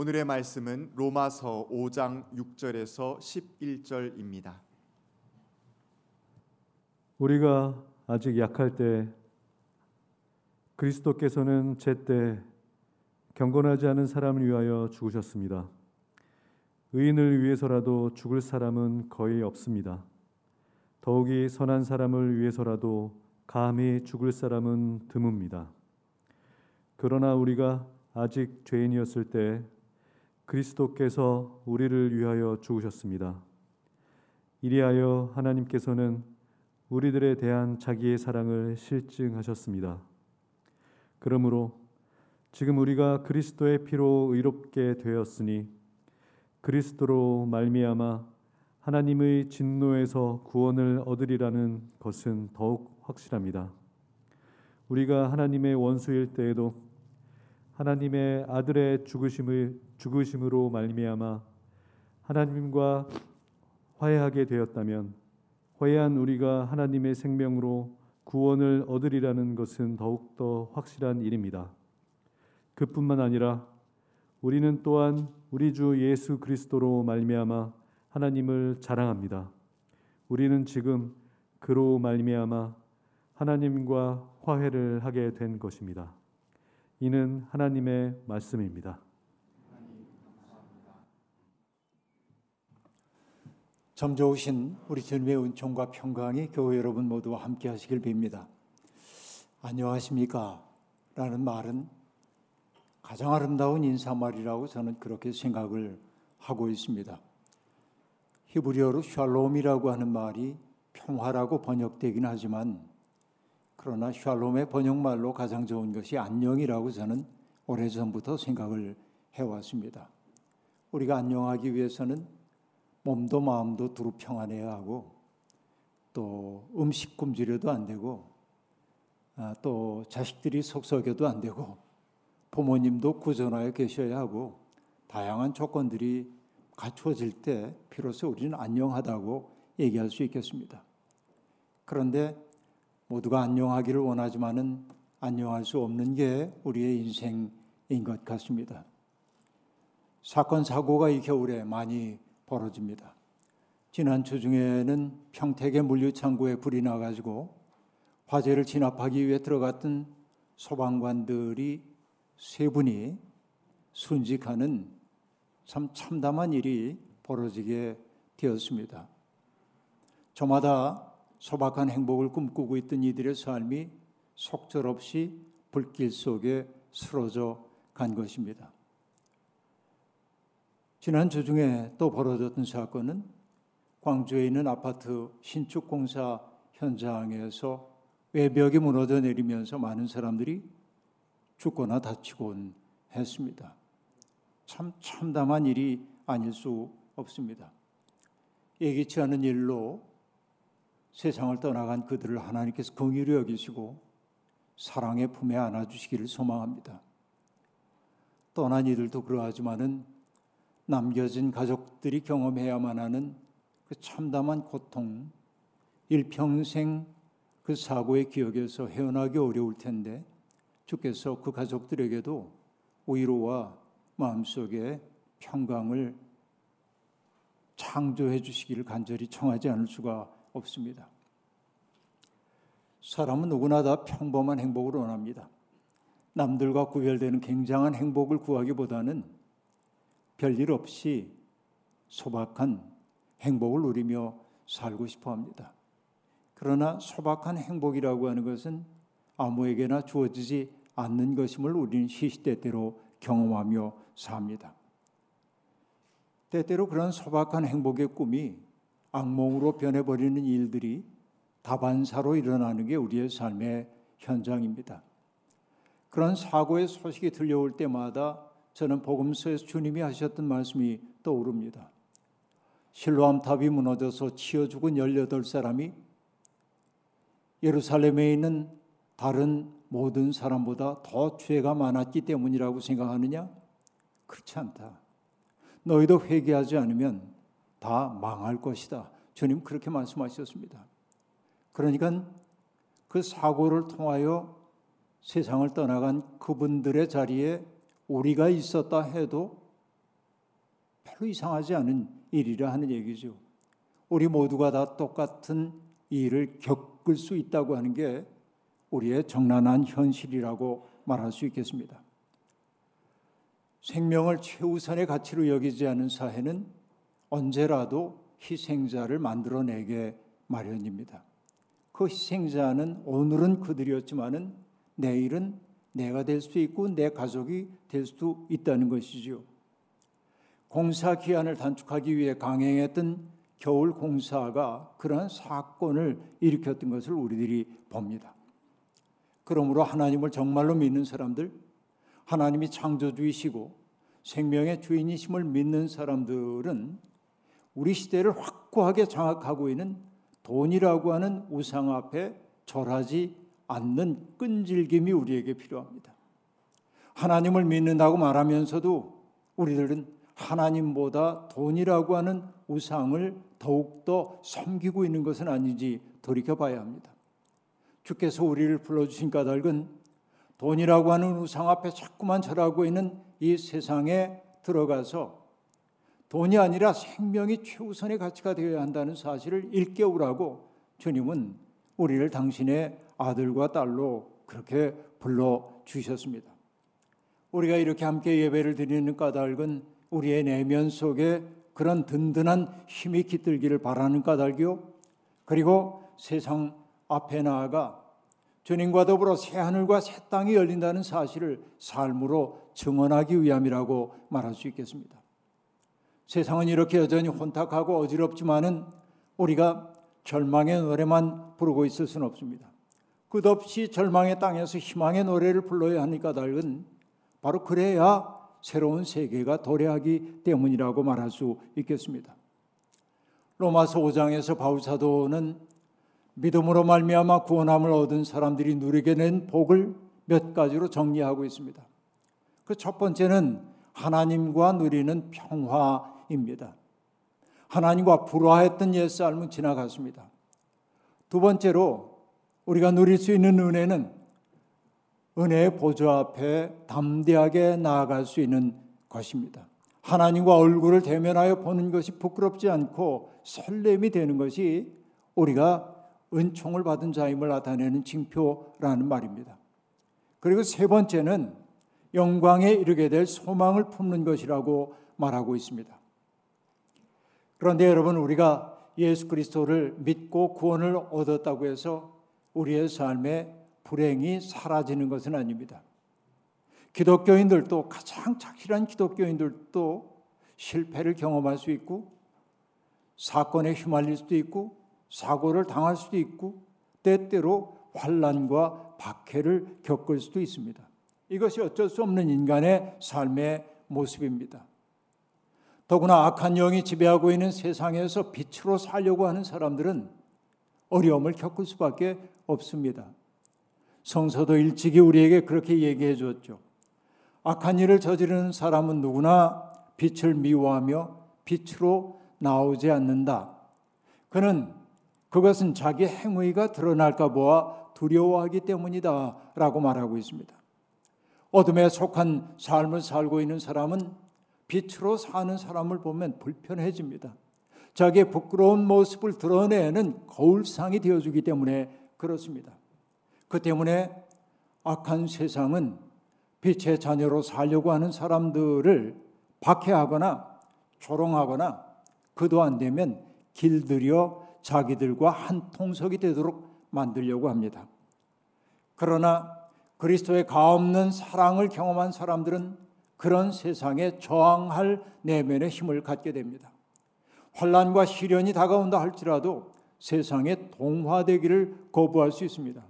오늘의 말씀은 로마서 5장 6절에서 11절입니다. 우리가 아직 약할 때 그리스도께서는 제때 경건하지 않은 사람을 위하여 죽으셨습니다. 의인을 위해서라도 죽을 사람은 거의 없습니다. 더욱이 선한 사람을 위해서라도 감히 죽을 사람은 드뭅니다. 그러나 우리가 아직 죄인이었을 때 그리스도께서 우리를 위하여 죽으셨습니다. 이리하여 하나님께서는 우리들에 대한 자기의 사랑을 실증하셨습니다. 그러므로 지금 우리가 그리스도의 피로 의롭게 되었으니 그리스도로 말미암아 하나님의 진노에서 구원을 얻으리라는 것은 더욱 확실합니다. 우리가 하나님의 원수일 때에도 하나님의 아들의 죽으심을 죽으심으로 말미암아 하나님과 화해하게 되었다면 화해한 우리가 하나님의 생명으로 구원을 얻으리라는 것은 더욱더 확실한 일입니다. 그뿐만 아니라 우리는 또한 우리 주 예수 그리스도로 말미암아 하나님을 자랑합니다. 우리는 지금 그로 말미암아 하나님과 화해를 하게 된 것입니다. 이는 하나님의 말씀입니다. 점 좋으신 우리 주님의 은총과 평강이 교회 여러분 모두와 함께 하시길 빕니다. 안녕하십니까? 라는 말은 가장 아름다운 인사말이라고 저는 그렇게 생각을 하고 있습니다. 히브리어로 샬롬이라고 하는 말이 평화라고 번역되긴 하지만 그러나 샬롬의 번역말로 가장 좋은 것이 안녕이라고 저는 오래전부터 생각을 해왔습니다. 우리가 안녕하기 위해서는 몸도 마음도 두루 평안해야 하고 또 음식 굶주려도 안 되고 아, 또 자식들이 속썩여도 안 되고 부모님도 구전하여 계셔야 하고 다양한 조건들이 갖추어질 때 비로소 우리는 안녕하다고 얘기할 수 있겠습니다. 그런데 모두가 안녕하기를 원하지만은 안녕할 수 없는 게 우리의 인생인 것 같습니다. 사건 사고가 이 겨울에 많이 벌어집니다. 지난 주 중에는 평택의 물류창고에 불이 나가지고 화재를 진압하기 위해 들어갔던 소방관들이 세 분이 순직하는 참 참담한 일이 벌어지게 되었습니다. 저마다 소박한 행복을 꿈꾸고 있던 이들의 삶이 속절없이 불길 속에 쓰러져 간 것입니다. 지난 주 중에 또 벌어졌던 사건은 광주에 있는 아파트 신축 공사 현장에서 외벽이 무너져 내리면서 많은 사람들이 죽거나 다치곤 했습니다. 참 참담한 일이 아닐 수 없습니다. 예기치 않은 일로 세상을 떠나간 그들을 하나님께서 긍휼히 여기시고 사랑의 품에 안아 주시기를 소망합니다. 떠난 이들도 그러하지만은 남겨진 가족들이 경험해야만 하는 그 참담한 고통, 일평생 그 사고의 기억에서 헤어나기 어려울 텐데 주께서 그 가족들에게도 위로와 마음속에 평강을 창조해 주시기를 간절히 청하지 않을 수가 없습니다. 사람은 누구나 다 평범한 행복을 원합니다. 남들과 구별되는 굉장한 행복을 구하기보다는 별일 없이 소박한 행복을 누리며 살고 싶어 합니다. 그러나 소박한 행복이라고 하는 것은 아무에게나 주어지지 않는 것임을 우리는 시시때때로 경험하며 삽니다. 때때로 그런 소박한 행복의 꿈이 악몽으로 변해버리는 일들이 다반사로 일어나는 게 우리의 삶의 현장입니다. 그런 사고의 소식이 들려올 때마다 저는 복음서에서 주님이 하셨던 말씀이 떠오릅니다. 실로암 탑이 무너져서 치어 죽은 18사람이 예루살렘에 있는 다른 모든 사람보다 더 죄가 많았기 때문이라고 생각하느냐? 그렇지 않다. 너희도 회개하지 않으면 다 망할 것이다. 주님 그렇게 말씀하셨습니다. 그러니까 그 사고를 통하여 세상을 떠나간 그분들의 자리에 우리가 있었다 해도 별로 이상하지 않은 일이라 하는 얘기죠. 우리 모두가 다 똑같은 일을 겪을 수 있다고 하는 게 우리의 정난한 현실이라고 말할 수 있겠습니다. 생명을 최우선의 가치로 여기지 않은 사회는 언제라도 희생자를 만들어내게 마련입니다. 그 희생자는 오늘은 그들이었지만은 내일은 내가 될 수도 있고 내 가족이 될 수도 있다는 것이지요. 공사 기한을 단축하기 위해 강행했던 겨울 공사가 그러한 사건을 일으켰던 것을 우리들이 봅니다. 그러므로 하나님을 정말로 믿는 사람들, 하나님이 창조주이시고 생명의 주인이심을 믿는 사람들은 우리 시대를 확고하게 장악하고 있는 돈이라고 하는 우상 앞에 절하지 않는 끈질김이 우리에게 필요합니다. 하나님을 믿는다고 말하면서도 우리들은 하나님보다 돈이라고 하는 우상을 더욱더 섬기고 있는 것은 아닌지 돌이켜 봐야 합니다. 주께서 우리를 불러주신 까닭은 돈이라고 하는 우상 앞에 자꾸만 절하고 있는 이 세상에 들어가서 돈이 아니라 생명이 최우선의 가치가 되어야 한다는 사실을 일깨우라고 주님은 우리를 당신의 아들과 딸로 그렇게 불러 주셨습니다. 우리가 이렇게 함께 예배를 드리는 까닭은 우리의 내면 속에 그런 든든한 힘이 깃들기를 바라는 까닭이요. 그리고 세상 앞에 나아가 주님과 더불어 새 하늘과 새 땅이 열린다는 사실을 삶으로 증언하기 위함이라고 말할 수 있겠습니다. 세상은 이렇게 여전히 혼탁하고 어지럽지만은 우리가 절망의 노래만 부르고 있을 수는 없습니다. 끝없이 절망의 땅에서 희망의 노래를 불러야 하니까 달은 바로 그래야 새로운 세계가 도래하기 때문이라고 말할 수 있겠습니다. 로마서 5장에서 바울 사도는 믿음으로 말미암아 구원함을 얻은 사람들이 누리게 된 복을 몇 가지로 정리하고 있습니다. 그 첫 번째는 하나님과 누리는 평화 입니다. 하나님과 불화했던 옛 삶은 지나갔습니다. 두 번째로 우리가 누릴 수 있는 은혜는 은혜의 보좌 앞에 담대하게 나아갈 수 있는 것입니다. 하나님과 얼굴을 대면하여 보는 것이 부끄럽지 않고 설렘이 되는 것이 우리가 은총을 받은 자임을 나타내는 징표라는 말입니다. 그리고 세 번째는 영광에 이르게 될 소망을 품는 것이라고 말하고 있습니다. 그런데 여러분 우리가 예수 그리스도를 믿고 구원을 얻었다고 해서 우리의 삶에 불행이 사라지는 것은 아닙니다. 기독교인들도 가장 착실한 기독교인들도 실패를 경험할 수 있고 사건에 휘말릴 수도 있고 사고를 당할 수도 있고 때때로 환란과 박해를 겪을 수도 있습니다. 이것이 어쩔 수 없는 인간의 삶의 모습입니다. 더구나 악한 영이 지배하고 있는 세상에서 빛으로 살려고 하는 사람들은 어려움을 겪을 수밖에 없습니다. 성서도 일찍이 우리에게 그렇게 얘기해 줬죠. 악한 일을 저지르는 사람은 누구나 빛을 미워하며 빛으로 나오지 않는다. 그는 그것은 자기 행위가 드러날까 보아 두려워하기 때문이다. 라고 말하고 있습니다. 어둠에 속한 삶을 살고 있는 사람은 빛으로 사는 사람을 보면 불편해집니다. 자기의 부끄러운 모습을 드러내는 거울상이 되어주기 때문에 그렇습니다. 그 때문에 악한 세상은 빛의 자녀로 살려고 하는 사람들을 박해하거나 조롱하거나 그도 안 되면 길들여 자기들과 한 통속이 되도록 만들려고 합니다. 그러나 그리스도의 가없는 사랑을 경험한 사람들은 그런 세상에 저항할 내면의 힘을 갖게 됩니다. 환란과 시련이 다가온다 할지라도 세상에 동화되기를 거부할 수 있습니다.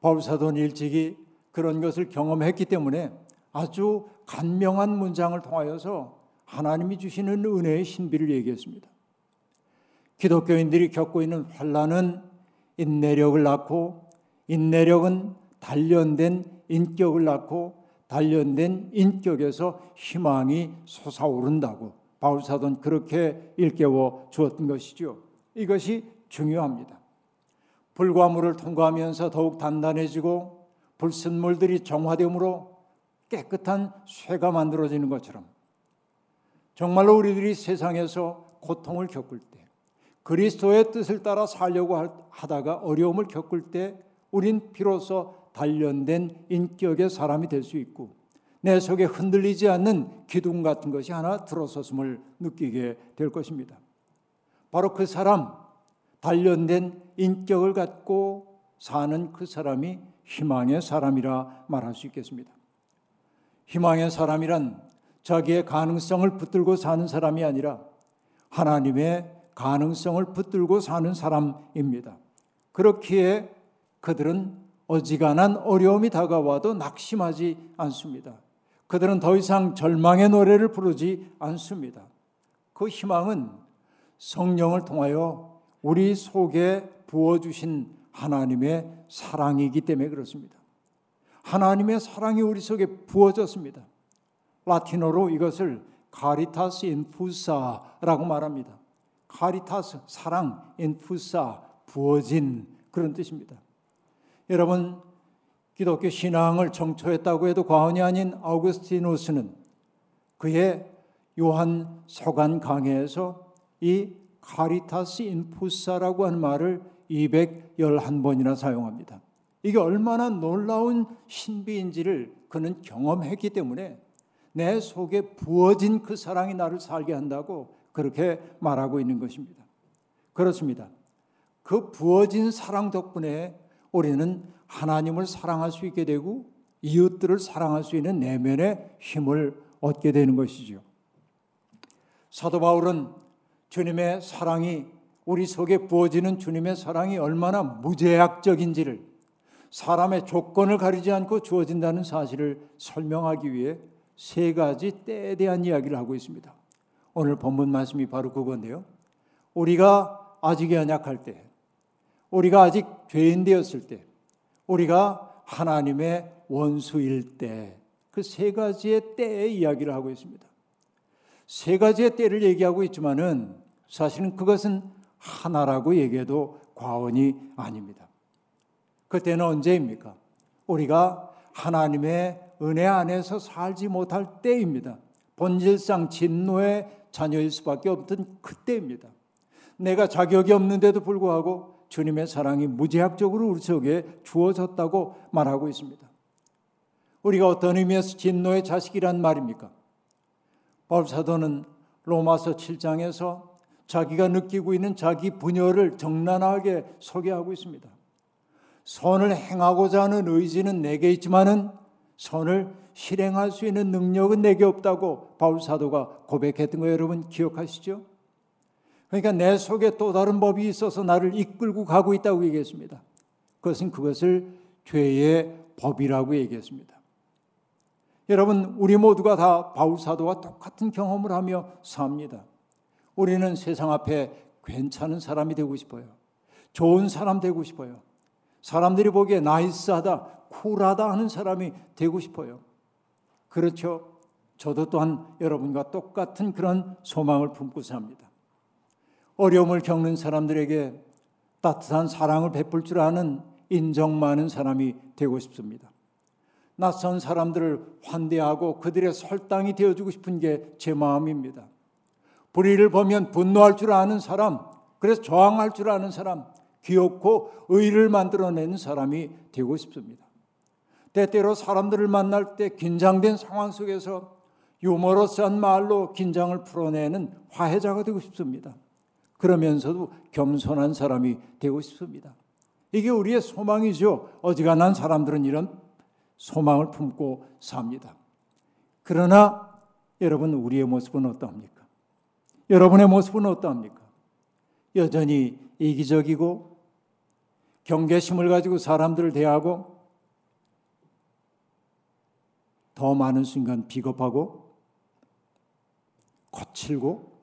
바울사도는 일찍이 그런 것을 경험했기 때문에 아주 간명한 문장을 통하여서 하나님이 주시는 은혜의 신비를 얘기했습니다. 기독교인들이 겪고 있는 환란은 인내력을 낳고 인내력은 단련된 인격을 낳고 단련된 인격에서 희망이 솟아오른다고 바울 사도는 그렇게 일깨워 주었던 것이죠. 이것이 중요합니다. 불과 물을 통과하면서 더욱 단단해지고 불순물들이 정화됨으로 깨끗한 쇠가 만들어지는 것처럼 정말로 우리들이 세상에서 고통을 겪을 때 그리스도의 뜻을 따라 살려고 하다가 어려움을 겪을 때 우린 비로소 단련된 인격의 사람이 될 수 있고 내 속에 흔들리지 않는 기둥 같은 것이 하나 들어섰음을 느끼게 될 것입니다. 바로 그 사람, 단련된 인격을 갖고 사는 그 사람이 희망의 사람이라 말할 수 있겠습니다. 희망의 사람이란 자기의 가능성을 붙들고 사는 사람이 아니라 하나님의 가능성을 붙들고 사는 사람입니다. 그렇기에 그들은 어지간한 어려움이 다가와도 낙심하지 않습니다. 그들은 더 이상 절망의 노래를 부르지 않습니다. 그 희망은 성령을 통하여 우리 속에 부어주신 하나님의 사랑이기 때문에 그렇습니다. 하나님의 사랑이 우리 속에 부어졌습니다. 라틴어로 이것을 카리타스 인푸사라고 말합니다. 카리타스 사랑 인푸사 부어진 그런 뜻입니다. 여러분 기독교 신앙을 정초했다고 해도 과언이 아닌 아우구스티누스는 그의 요한 서간 강해에서 이 카리타스 인푸사라고 하는 말을 211번이나 사용합니다. 이게 얼마나 놀라운 신비인지를 그는 경험했기 때문에 내 속에 부어진 그 사랑이 나를 살게 한다고 그렇게 말하고 있는 것입니다. 그렇습니다. 그 부어진 사랑 덕분에 우리는 하나님을 사랑할 수 있게 되고 이웃들을 사랑할 수 있는 내면의 힘을 얻게 되는 것이지요. 사도 바울은 주님의 사랑이 우리 속에 부어지는 주님의 사랑이 얼마나 무제약적인지를 사람의 조건을 가리지 않고 주어진다는 사실을 설명하기 위해 세 가지 때에 대한 이야기를 하고 있습니다. 오늘 본문 말씀이 바로 그건데요. 우리가 아직 연약할 때, 우리가 아직 죄인 되었을 때, 우리가 하나님의 원수일 때, 그 세 가지의 때의 이야기를 하고 있습니다. 세 가지의 때를 얘기하고 있지만은 사실은 그것은 하나라고 얘기해도 과언이 아닙니다. 그때는 언제입니까? 우리가 하나님의 은혜 안에서 살지 못할 때입니다. 본질상 진노의 자녀일 수밖에 없던 그때입니다. 내가 자격이 없는데도 불구하고 주님의 사랑이 무제약적으로 우리 속에 주어졌다고 말하고 있습니다. 우리가 어떤 의미에서 진노의 자식이란 말입니까? 바울 사도는 로마서 7장에서 자기가 느끼고 있는 자기 분열을 적나하게 소개하고 있습니다. 선을 행하고자 하는 의지는 내게 있지만은 선을 실행할 수 있는 능력은 내게 없다고 바울 사도가 고백했던 거 여러분 기억하시죠? 그러니까 내 속에 또 다른 법이 있어서 나를 이끌고 가고 있다고 얘기했습니다. 그것은 그것을 죄의 법이라고 얘기했습니다. 여러분, 우리 모두가 다 바울 사도와 똑같은 경험을 하며 삽니다. 우리는 세상 앞에 괜찮은 사람이 되고 싶어요. 좋은 사람 되고 싶어요. 사람들이 보기에 나이스하다, 쿨하다 하는 사람이 되고 싶어요. 그렇죠. 저도 또한 여러분과 똑같은 그런 소망을 품고 삽니다. 어려움을 겪는 사람들에게 따뜻한 사랑을 베풀 줄 아는 인정 많은 사람이 되고 싶습니다. 낯선 사람들을 환대하고 그들의 설당이 되어주고 싶은 게 제 마음입니다. 불의를 보면 분노할 줄 아는 사람, 그래서 저항할 줄 아는 사람, 귀엽고 의를 만들어내는 사람이 되고 싶습니다. 때때로 사람들을 만날 때 긴장된 상황 속에서 유머러스한 말로 긴장을 풀어내는 화해자가 되고 싶습니다. 그러면서도 겸손한 사람이 되고 싶습니다. 이게 우리의 소망이죠. 어지간한 사람들은 이런 소망을 품고 삽니다. 그러나 여러분 우리의 모습은 어떠합니까? 여러분의 모습은 어떠합니까? 여전히 이기적이고 경계심을 가지고 사람들을 대하고 더 많은 순간 비겁하고 거칠고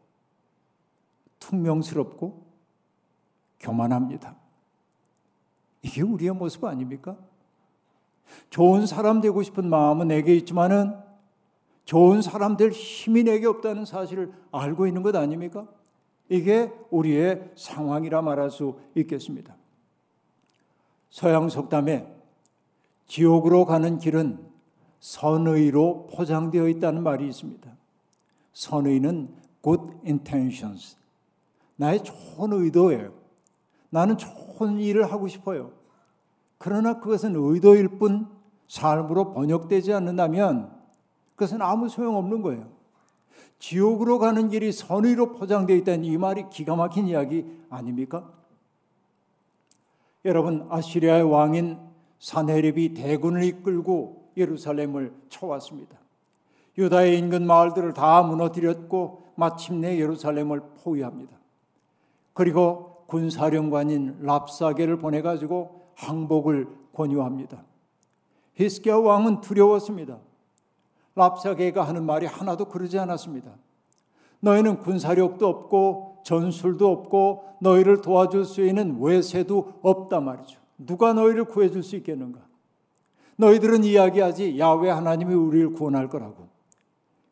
퉁명스럽고 교만합니다. 이게 우리의 모습 아닙니까? 좋은 사람 되고 싶은 마음은 내게 있지만은 좋은 사람 될 힘이 내게 없다는 사실을 알고 있는 것 아닙니까? 이게 우리의 상황이라 말할 수 있겠습니다. 서양 속담에 지옥으로 가는 길은 선의로 포장되어 있다는 말이 있습니다. 선의는 good intentions. 나의 좋은 의도예요. 나는 좋은 일을 하고 싶어요. 그러나 그것은 의도일 뿐 삶으로 번역되지 않는다면 그것은 아무 소용없는 거예요. 지옥으로 가는 길이 선의로 포장되어 있다는 이 말이 기가 막힌 이야기 아닙니까? 여러분 아시리아의 왕인 사네립이 대군을 이끌고 예루살렘을 쳐왔습니다. 유다의 인근 마을들을 다 무너뜨렸고 마침내 예루살렘을 포위합니다. 그리고 군사령관인 랍사게를 보내 가지고 항복을 권유합니다. 히스기야 왕은 두려웠습니다. 랍사게가 하는 말이 하나도 그러지 않았습니다. 너희는 군사력도 없고 전술도 없고 너희를 도와줄 수 있는 외세도 없단 말이죠. 누가 너희를 구해줄 수 있겠는가? 너희들은 이야기하지 야외 하나님이 우리를 구원할 거라고.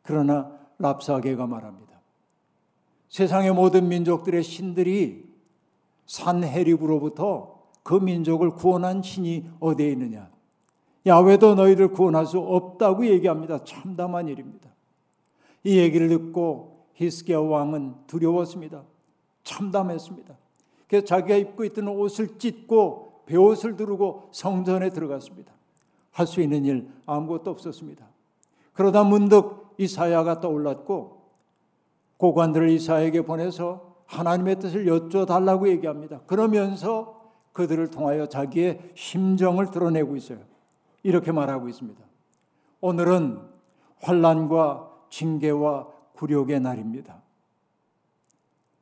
그러나 랍사게가 말합니다. 세상의 모든 민족들의 신들이 산해립으로부터 그 민족을 구원한 신이 어디에 있느냐? 야외도 너희를 구원할 수 없다고 얘기합니다. 참담한 일입니다. 이 얘기를 듣고 히스기야 왕은 두려웠습니다. 참담했습니다. 그래서 자기가 입고 있던 옷을 찢고 베옷을 두르고 성전에 들어갔습니다. 할 수 있는 일 아무것도 없었습니다. 그러다 문득 이사야가 떠올랐고 고관들을 이사야에게 보내서 하나님의 뜻을 여쭤달라고 얘기합니다. 그러면서 그들을 통하여 자기의 심정을 드러내고 있어요. 이렇게 말하고 있습니다. 오늘은 환란과 징계와 굴욕의 날입니다.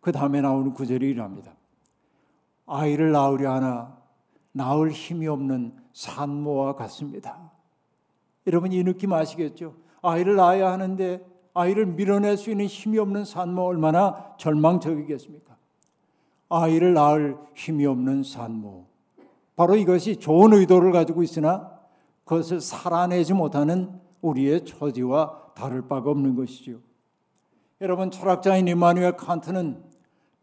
그 다음에 나오는 구절이 이랍니다. 아이를 낳으려 하나 낳을 힘이 없는 산모와 같습니다. 여러분 이 느낌 아시겠죠? 아이를 낳아야 하는데 아이를 밀어낼 수 있는 힘이 없는 산모 얼마나 절망적이겠습니까? 아이를 낳을 힘이 없는 산모. 바로 이것이 좋은 의도를 가지고 있으나 그것을 살아내지 못하는 우리의 처지와 다를 바가 없는 것이죠. 여러분 철학자인 이마누엘 칸트는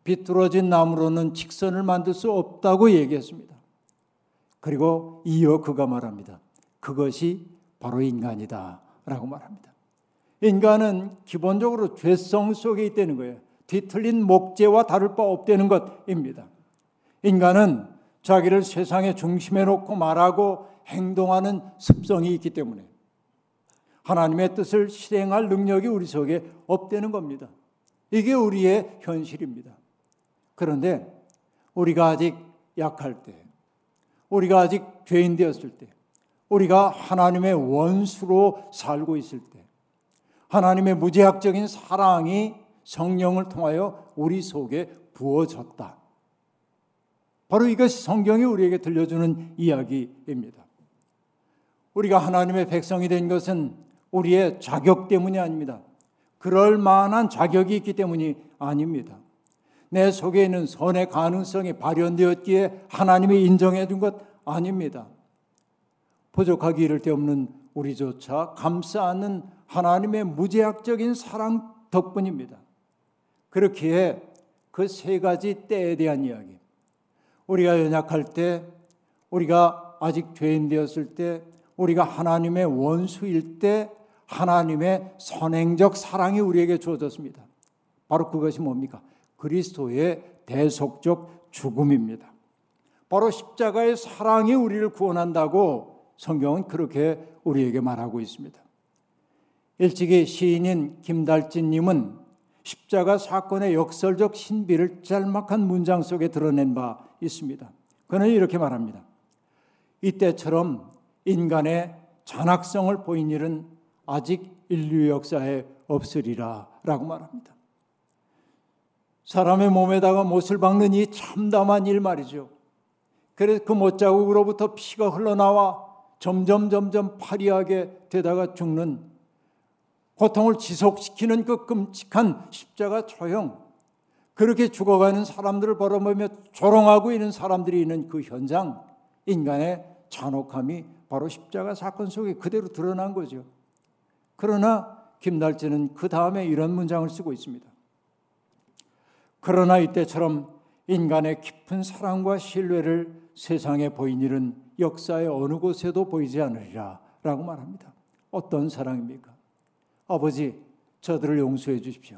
비뚤어진 나무로는 직선을 만들 수 없다고 얘기했습니다. 그리고 이어 그가 말합니다. 그것이 바로 인간이다라고 말합니다. 인간은 기본적으로 죄성 속에 있다는 거예요. 뒤틀린 목재와 다를 바 없다는 것입니다. 인간은 자기를 세상의 중심에 놓고 말하고 행동하는 습성이 있기 때문에 하나님의 뜻을 실행할 능력이 우리 속에 없다는 겁니다. 이게 우리의 현실입니다. 그런데 우리가 아직 약할 때, 우리가 아직 죄인 되었을 때, 우리가 하나님의 원수로 살고 있을 때, 하나님의 무제약적인 사랑이 성령을 통하여 우리 속에 부어졌다. 바로 이것이 성경이 우리에게 들려주는 이야기입니다. 우리가 하나님의 백성이 된 것은 우리의 자격 때문이 아닙니다. 그럴 만한 자격이 있기 때문이 아닙니다. 내 속에 있는 선의 가능성이 발현되었기에 하나님이 인정해 준 것 아닙니다. 부족하기 이를 데 없는 우리조차 감싸 안는 하나님의 무제약적인 사랑 덕분입니다. 그렇기에 그 세 가지 때에 대한 이야기. 우리가 연약할 때, 우리가 아직 죄인 되었을 때, 우리가 하나님의 원수일 때 하나님의 선행적 사랑이 우리에게 주어졌습니다. 바로 그것이 뭡니까? 그리스도의 대속적 죽음입니다. 바로 십자가의 사랑이 우리를 구원한다고 성경은 그렇게 우리에게 말하고 있습니다. 일찍이 시인인 김달진님은 십자가 사건의 역설적 신비를 짤막한 문장 속에 드러낸 바 있습니다. 그는 이렇게 말합니다. 이때처럼 인간의 잔악성을 보인 일은 아직 인류 역사에 없으리라 라고 말합니다. 사람의 몸에다가 못을 박는 이 참담한 일 말이죠. 그래서 그 못자국으로부터 피가 흘러나와 점점 점점 파리하게 되다가 죽는 고통을 지속시키는 그 끔찍한 십자가 처형 그렇게 죽어가는 사람들을 바라보며 조롱하고 있는 사람들이 있는 그 현장 인간의 잔혹함이 바로 십자가 사건 속에 그대로 드러난 거죠. 그러나 김달재는 그 다음에 이런 문장을 쓰고 있습니다. 그러나 이때처럼 인간의 깊은 사랑과 신뢰를 세상에 보인 일은 역사의 어느 곳에도 보이지 않으리라 라고 말합니다. 어떤 사랑입니까? 아버지, 저들을 용서해 주십시오.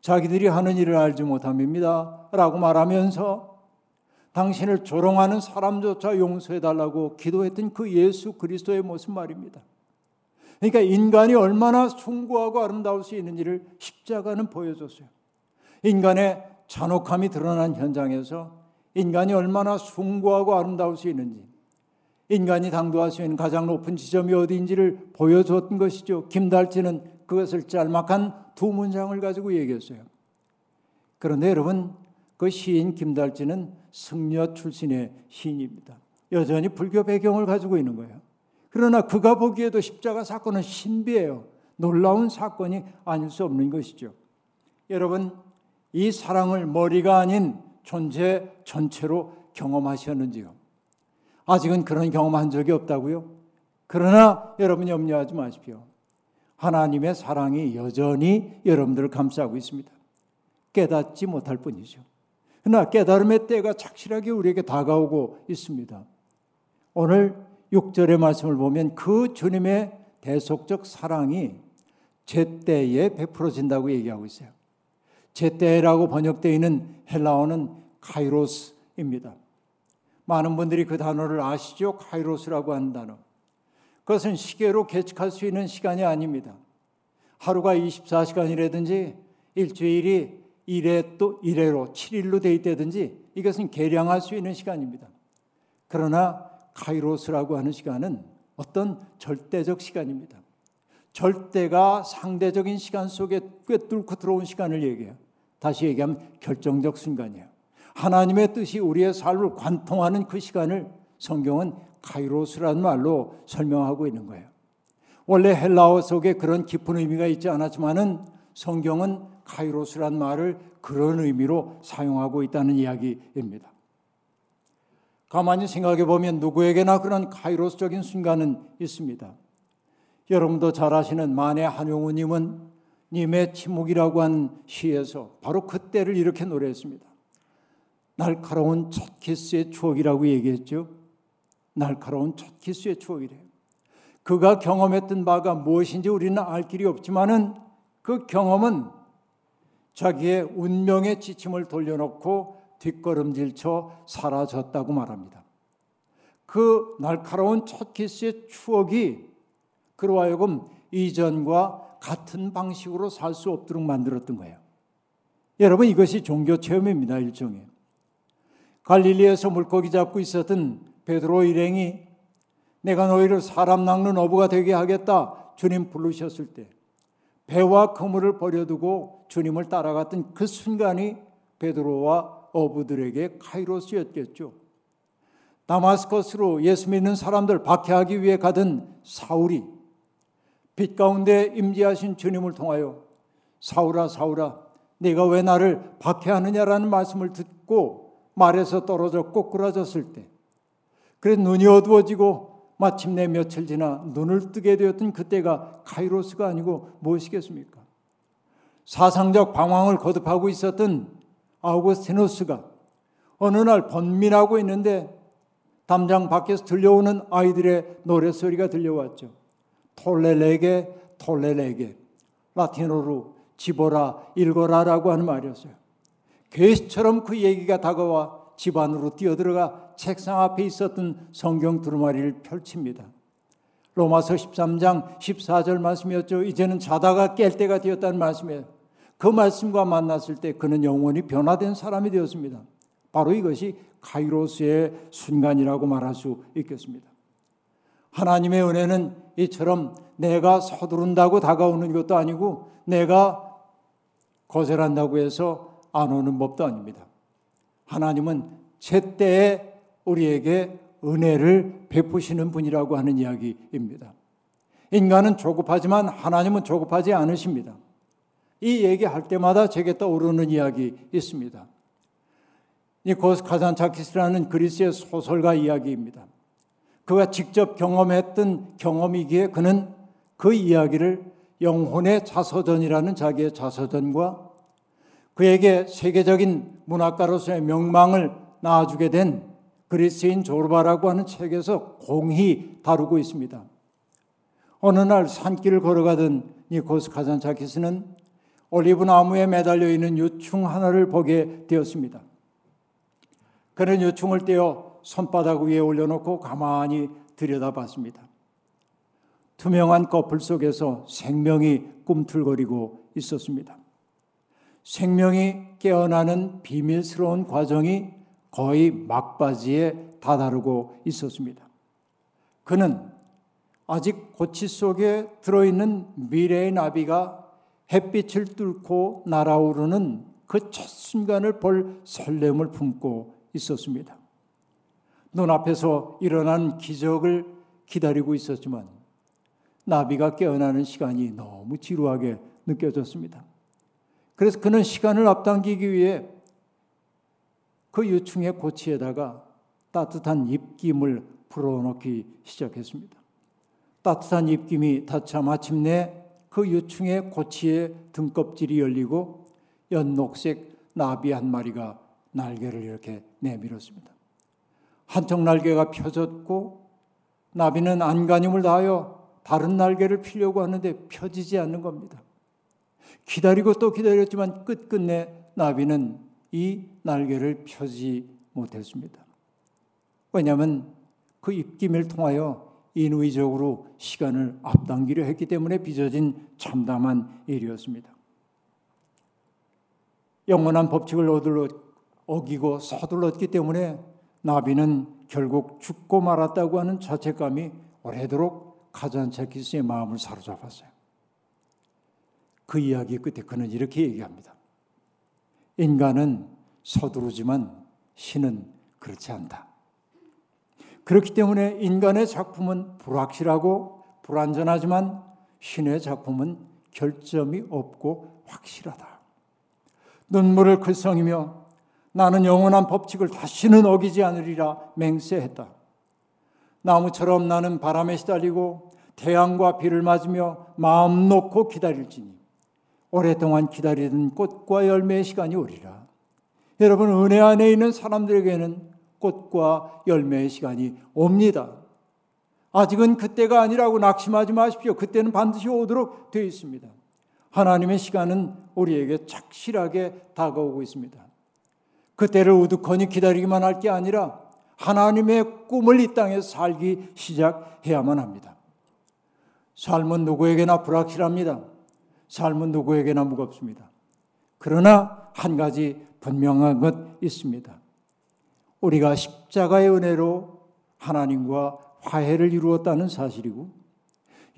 자기들이 하는 일을 알지 못함입니다. 라고 말하면서 당신을 조롱하는 사람조차 용서해 달라고 기도했던 그 예수 그리스도의 모습 말입니다. 그러니까 인간이 얼마나 숭고하고 아름다울 수 있는지를 십자가는 보여줬어요. 인간의 잔혹함이 드러난 현장에서 인간이 얼마나 숭고하고 아름다울 수 있는지 인간이 당도할 수 있는 가장 높은 지점이 어디인지를 보여줬던 것이죠. 김달지는 그것을 짤막한 두 문장을 가지고 얘기했어요. 그런데 여러분, 그 시인 김달지는 승려 출신의 시인입니다. 여전히 불교 배경을 가지고 있는 거예요. 그러나 그가 보기에도 십자가 사건은 신비해요. 놀라운 사건이 아닐 수 없는 것이죠. 여러분, 이 사랑을 머리가 아닌 존재 전체로 경험하셨는지요? 아직은 그런 경험한 적이 없다고요? 그러나 여러분 염려하지 마십시오. 하나님의 사랑이 여전히 여러분들을 감싸고 있습니다. 깨닫지 못할 뿐이죠. 그러나 깨달음의 때가 착실하게 우리에게 다가오고 있습니다. 오늘 6절의 말씀을 보면 그 주님의 대속적 사랑이 제때에 베풀어진다고 얘기하고 있어요. 제때라고 번역되어 있는 헬라어는 카이로스입니다. 많은 분들이 그 단어를 아시죠? 카이로스라고 하는 단어. 그것은 시계로 계측할 수 있는 시간이 아닙니다. 하루가 24시간이라든지 일주일이 1회 또 1회로 7일로 돼 있다든지 이것은 계량할 수 있는 시간입니다. 그러나 카이로스라고 하는 시간은 어떤 절대적 시간입니다. 절대가 상대적인 시간 속에 꿰뚫고 들어온 시간을 얘기해요. 다시 얘기하면 결정적 순간이에요. 하나님의 뜻이 우리의 삶을 관통하는 그 시간을 성경은 카이로스라는 말로 설명하고 있는 거예요. 원래 헬라어 속에 그런 깊은 의미가 있지 않았지만은 성경은 카이로스란 말을 그런 의미로 사용하고 있다는 이야기입니다. 가만히 생각해 보면 누구에게나 그런 카이로스적인 순간은 있습니다. 여러분도 잘 아시는 만해 한용우님은 님의 침묵이라고 한 시에서 바로 그때를 이렇게 노래했습니다. 날카로운 첫 키스의 추억이라고 얘기했죠. 날카로운 첫 키스의 추억이래요. 그가 경험했던 바가 무엇인지 우리는 알 길이 없지만은 그 경험은 자기의 운명의 지침을 돌려놓고 뒷걸음질쳐 사라졌다고 말합니다. 그 날카로운 첫 키스의 추억이 그로 하여금 이전과 같은 방식으로 살 수 없도록 만들었던 거예요. 여러분 이것이 종교 체험입니다 일종의. 갈릴리에서 물고기 잡고 있었던 베드로 일행이 내가 너희를 사람 낚는 어부가 되게 하겠다 주님 부르셨을 때 배와 그물을 버려두고 주님을 따라갔던 그 순간이 베드로와 어부들에게 카이로스였겠죠. 다마스커스로 예수 믿는 사람들 박해하기 위해 가던 사울이 빛 가운데 임재하신 주님을 통하여 사울아 사울아 네가 왜 나를 박해하느냐라는 말씀을 듣고 말에서 떨어져 꼬꾸라졌을 때, 그래 눈이 어두워지고 마침내 며칠 지나 눈을 뜨게 되었던 그때가 카이로스가 아니고 무엇이겠습니까? 사상적 방황을 거듭하고 있었던 아우구스티누스가 어느 날 번민하고 있는데 담장 밖에서 들려오는 아이들의 노래소리가 들려왔죠. 톨레레게 톨레레게 라틴어로 집어라 읽어라 라고 하는 말이었어요. 괴시처럼 그 얘기가 다가와 집 안으로 뛰어들어가 책상 앞에 있었던 성경 두루마리를 펼칩니다. 로마서 13장 14절 말씀이었죠. 이제는 자다가 깰 때가 되었다는 말씀이에요. 그 말씀과 만났을 때 그는 영원히 변화된 사람이 되었습니다. 바로 이것이 카이로스의 순간이라고 말할 수 있겠습니다. 하나님의 은혜는 이처럼 내가 서두른다고 다가오는 것도 아니고 내가 거절한다고 해서 안 오는 법도 아닙니다. 하나님은 제때에 우리에게 은혜를 베푸시는 분이라고 하는 이야기입니다. 인간은 조급하지만 하나님은 조급하지 않으십니다. 이 얘기할 때마다 제게 떠오르는 이야기 있습니다. 이 고스카잔차키스라는 그리스의 소설가 이야기입니다. 그가 직접 경험했던 경험이기에 그는 그 이야기를 영혼의 자서전이라는 자기의 자서전과 그에게 세계적인 문학가로서의 명망을 낳아주게 된 그리스인 조르바라고 하는 책에서 공히 다루고 있습니다. 어느 날 산길을 걸어가던 니코스 카잔차키스는 올리브 나무에 매달려 있는 유충 하나를 보게 되었습니다. 그는 유충을 떼어 손바닥 위에 올려놓고 가만히 들여다봤습니다. 투명한 거풀 속에서 생명이 꿈틀거리고 있었습니다. 생명이 깨어나는 비밀스러운 과정이 거의 막바지에 다다르고 있었습니다. 그는 아직 고치 속에 들어있는 미래의 나비가 햇빛을 뚫고 날아오르는 그 첫 순간을 볼 설렘을 품고 있었습니다. 눈앞에서 일어난 기적을 기다리고 있었지만 나비가 깨어나는 시간이 너무 지루하게 느껴졌습니다. 그래서 그는 시간을 앞당기기 위해 그 유충의 고치에다가 따뜻한 입김을 불어넣기 시작했습니다. 따뜻한 입김이 닿자 마침내 그 유충의 고치의 등껍질이 열리고 연녹색 나비 한 마리가 날개를 이렇게 내밀었습니다. 한쪽 날개가 펴졌고 나비는 안간힘을 다하여 다른 날개를 피려고 하는데 펴지지 않는 겁니다. 기다리고 또 기다렸지만 끝끝내 나비는 이 날개를 펴지 못했습니다. 왜냐하면 그 입김을 통하여 인위적으로 시간을 앞당기려 했기 때문에 빚어진 참담한 일이었습니다. 영원한 법칙을 어기고 서둘렀기 때문에 나비는 결국 죽고 말았다고 하는 자책감이 오래도록 카잔차키스의 마음을 사로잡았어요. 그 이야기 끝에 그는 이렇게 얘기합니다. 인간은 서두르지만 신은 그렇지 않다. 그렇기 때문에 인간의 작품은 불확실하고 불완전하지만 신의 작품은 결점이 없고 확실하다. 눈물을 글썽이며 나는 영원한 법칙을 다시는 어기지 않으리라 맹세했다. 나무처럼 나는 바람에 시달리고 태양과 비를 맞으며 마음 놓고 기다릴지니 오랫동안 기다리던 꽃과 열매의 시간이 오리라. 여러분, 은혜 안에 있는 사람들에게는 꽃과 열매의 시간이 옵니다. 아직은 그때가 아니라고 낙심하지 마십시오. 그때는 반드시 오도록 되어 있습니다. 하나님의 시간은 우리에게 착실하게 다가오고 있습니다. 그때를 우두커니 기다리기만 할 게 아니라 하나님의 꿈을 이 땅에 살기 시작해야만 합니다. 삶은 누구에게나 불확실합니다. 삶은 누구에게나 무겁습니다. 그러나 한 가지 분명한 것 있습니다. 우리가 십자가의 은혜로 하나님과 화해를 이루었다는 사실이고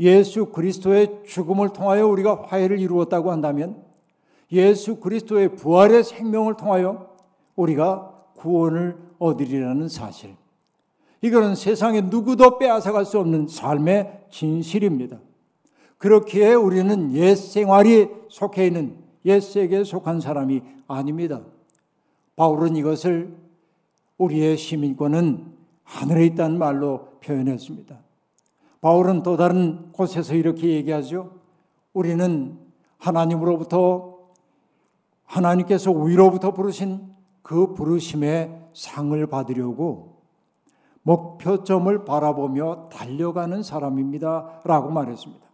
예수 그리스도의 죽음을 통하여 우리가 화해를 이루었다고 한다면 예수 그리스도의 부활의 생명을 통하여 우리가 구원을 얻으리라는 사실. 이거는 세상에 누구도 빼앗아갈 수 없는 삶의 진실입니다. 그렇기에 우리는 옛 생활이 속해 있는 옛 세계에 속한 사람이 아닙니다. 바울은 이것을 우리의 시민권은 하늘에 있다는 말로 표현했습니다. 바울은 또 다른 곳에서 이렇게 얘기하죠. 우리는 하나님으로부터 하나님께서 위로부터 부르신 그 부르심의 상을 받으려고 목표점을 바라보며 달려가는 사람입니다. 라고 말했습니다.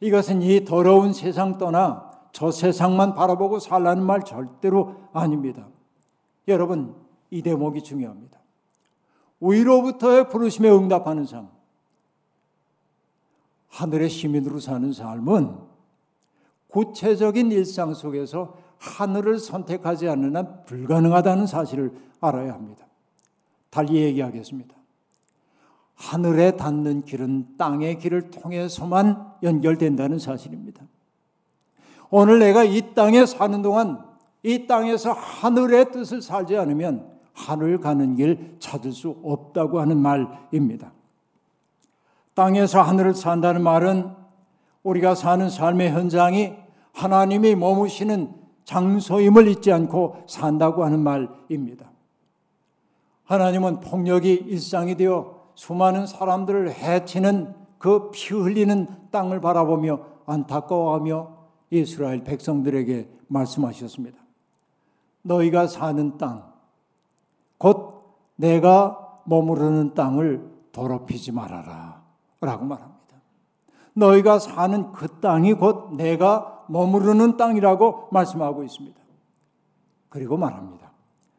이것은 이 더러운 세상 떠나 저 세상만 바라보고 살라는 말 절대로 아닙니다. 여러분, 이 대목이 중요합니다. 위로부터의 부르심에 응답하는 삶. 하늘의 시민으로 사는 삶은 구체적인 일상 속에서 하늘을 선택하지 않는 한 불가능하다는 사실을 알아야 합니다. 달리 얘기하겠습니다. 하늘에 닿는 길은 땅의 길을 통해서만 연결된다는 사실입니다. 오늘 내가 이 땅에 사는 동안 이 땅에서 하늘의 뜻을 살지 않으면 하늘 가는 길 찾을 수 없다고 하는 말입니다. 땅에서 하늘을 산다는 말은 우리가 사는 삶의 현장이 하나님이 머무시는 장소임을 잊지 않고 산다고 하는 말입니다. 하나님은 폭력이 일상이 되어 수많은 사람들을 해치는 그 피 흘리는 땅을 바라보며 안타까워하며 이스라엘 백성들에게 말씀하셨습니다. 너희가 사는 땅, 곧 내가 머무르는 땅을 더럽히지 말아라. 라고 말합니다. 너희가 사는 그 땅이 곧 내가 머무르는 땅이라고 말씀하고 있습니다. 그리고 말합니다.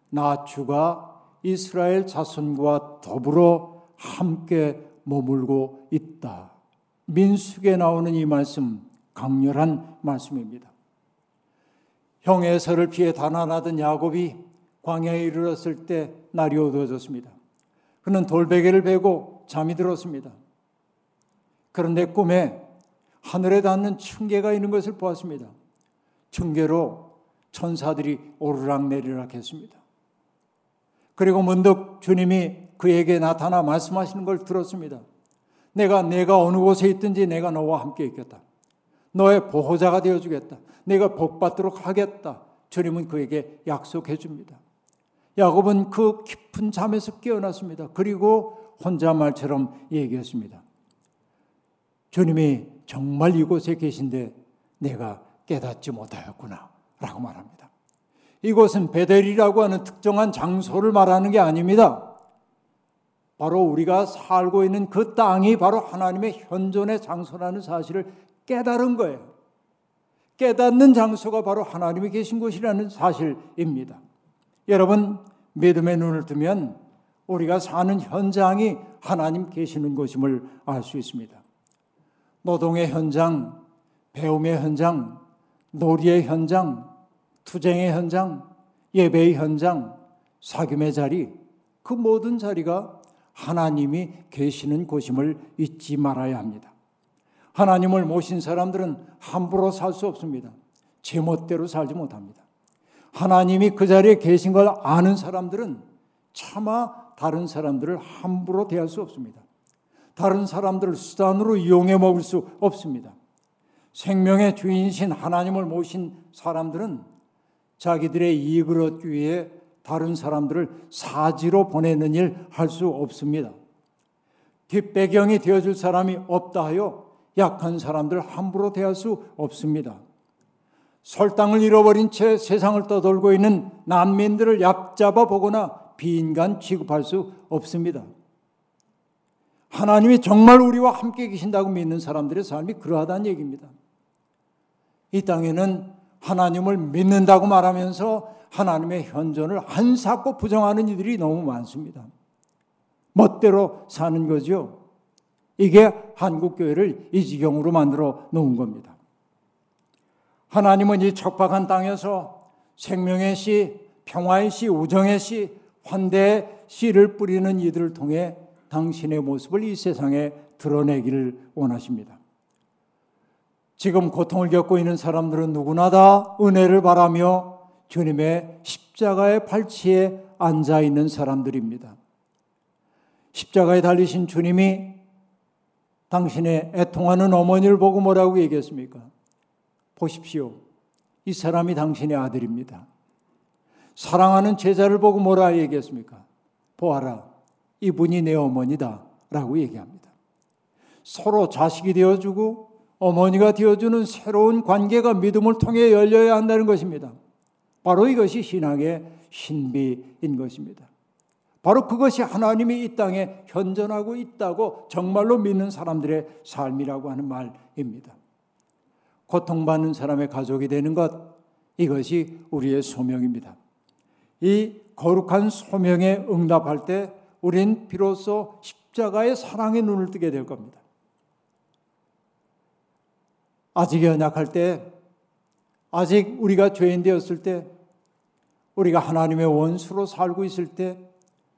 나 주가 이스라엘 자손과 더불어 함께 머물고 있다. 민숙에 나오는 이 말씀 강렬한 말씀입니다. 형의 설을 피해 단안하던 야곱이 광야에 이르렀을 때 날이 어두워졌습니다. 그는 돌베개를 베고 잠이 들었습니다. 그런데 꿈에 하늘에 닿는 층계가 있는 것을 보았습니다. 층계로 천사들이 오르락 내리락 했습니다. 그리고 문득 주님이 그에게 나타나 말씀하시는 걸 들었습니다. 내가 내가 어느 곳에 있든지 내가 너와 함께 있겠다. 너의 보호자가 되어 주겠다. 내가 복 받도록 하겠다. 주님은 그에게 약속해 줍니다. 야곱은 그 깊은 잠에서 깨어났습니다. 그리고 혼자 말처럼 얘기했습니다. 주님이 정말 이곳에 계신데 내가 깨닫지 못하였구나. 라고 말합니다. 이곳은 베델이라고 하는 특정한 장소를 말하는 게 아닙니다. 바로 우리가 살고 있는 그 땅이 바로 하나님의 현존의 장소라는 사실을 깨달은 거예요. 깨닫는 장소가 바로 하나님이 계신 곳이라는 사실입니다. 여러분, 믿음의 눈을 뜨면 우리가 사는 현장이 하나님 계시는 곳임을 알 수 있습니다. 노동의 현장, 배움의 현장, 놀이의 현장, 투쟁의 현장, 예배의 현장, 사귐의 자리, 그 모든 자리가 하나님이 계시는 곳임을 잊지 말아야 합니다. 하나님을 모신 사람들은 함부로 살 수 없습니다. 제멋대로 살지 못합니다. 하나님이 그 자리에 계신 걸 아는 사람들은 차마 다른 사람들을 함부로 대할 수 없습니다. 다른 사람들을 수단으로 이용해 먹을 수 없습니다. 생명의 주인이신 하나님을 모신 사람들은 자기들의 이익을 얻기 위해 다른 사람들을 사지로 보내는 일 할 수 없습니다. 뒷배경이 되어줄 사람이 없다 하여 약한 사람들 함부로 대할 수 없습니다. 설당을 잃어버린 채 세상을 떠돌고 있는 난민들을 얕잡아 보거나 비인간 취급할 수 없습니다. 하나님이 정말 우리와 함께 계신다고 믿는 사람들의 삶이 그러하다는 얘기입니다. 이 땅에는 하나님을 믿는다고 말하면서 하나님의 현존을 한사코 부정하는 이들이 너무 많습니다. 멋대로 사는 거죠. 이게 한국 교회를 이 지경으로 만들어 놓은 겁니다. 하나님은 이 척박한 땅에서 생명의 씨, 평화의 씨, 우정의 씨, 환대의 씨를 뿌리는 이들을 통해 당신의 모습을 이 세상에 드러내기를 원하십니다. 지금 고통을 겪고 있는 사람들은 누구나 다 은혜를 바라며 주님의 십자가의 팔치에 앉아 있는 사람들입니다. 십자가에 달리신 주님이 당신의 애통하는 어머니를 보고 뭐라고 얘기했습니까? 보십시오. 이 사람이 당신의 아들입니다. 사랑하는 제자를 보고 뭐라 얘기했습니까? 보아라. 이분이 내 어머니다. 라고 얘기합니다. 서로 자식이 되어주고 어머니가 되어주는 새로운 관계가 믿음을 통해 열려야 한다는 것입니다. 바로 이것이 신앙의 신비인 것입니다. 바로 그것이 하나님이 이 땅에 현존하고 있다고 정말로 믿는 사람들의 삶이라고 하는 말입니다. 고통받는 사람의 가족이 되는 것, 이것이 우리의 소명입니다. 이 거룩한 소명에 응답할 때 우린 비로소 십자가의 사랑의 눈을 뜨게 될 겁니다. 아직 연약할 때, 아직 우리가 죄인 되었을 때, 우리가 하나님의 원수로 살고 있을 때,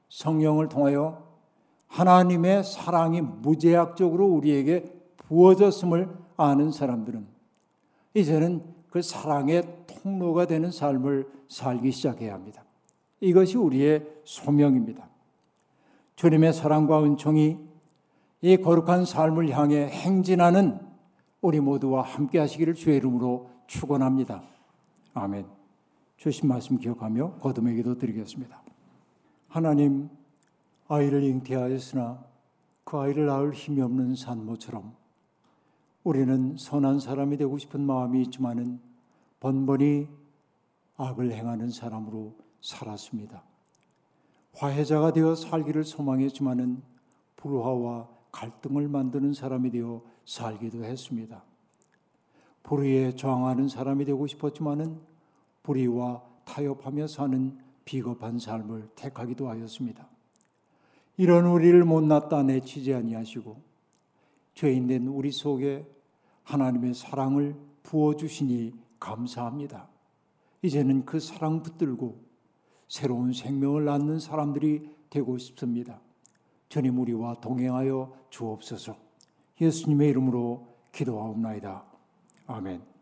성령을 통하여 하나님의 사랑이 무제약적으로 우리에게 부어졌음을 아는 사람들은 이제는 그 사랑의 통로가 되는 삶을 살기 시작해야 합니다. 이것이 우리의 소명입니다. 주님의 사랑과 은총이 이 거룩한 삶을 향해 행진하는 우리 모두와 함께 하시기를 주의 이름으로 축원합니다. 아멘. 주신 말씀 기억하며 거듭의 기도 드리겠습니다. 하나님 아이를 잉태하였으나 그 아이를 낳을 힘이 없는 산모처럼 우리는 선한 사람이 되고 싶은 마음이 있지만은 번번이 악을 행하는 사람으로 살았습니다. 화해자가 되어 살기를 소망했지만은 불화와 갈등을 만드는 사람이 되어 살기도 했습니다. 불의에 저항하는 사람이 되고 싶었지만은 불의와 타협하며 사는 비겁한 삶을 택하기도 하였습니다. 이런 우리를 못났다 내치지 아니하시고 죄인된 우리 속에 하나님의 사랑을 부어 주시니 감사합니다. 이제는 그 사랑 붙들고 새로운 생명을 낳는 사람들이 되고 싶습니다. 주님 우리와 동행하여 주옵소서. 예수님의 이름으로 기도하옵나이다. 아멘.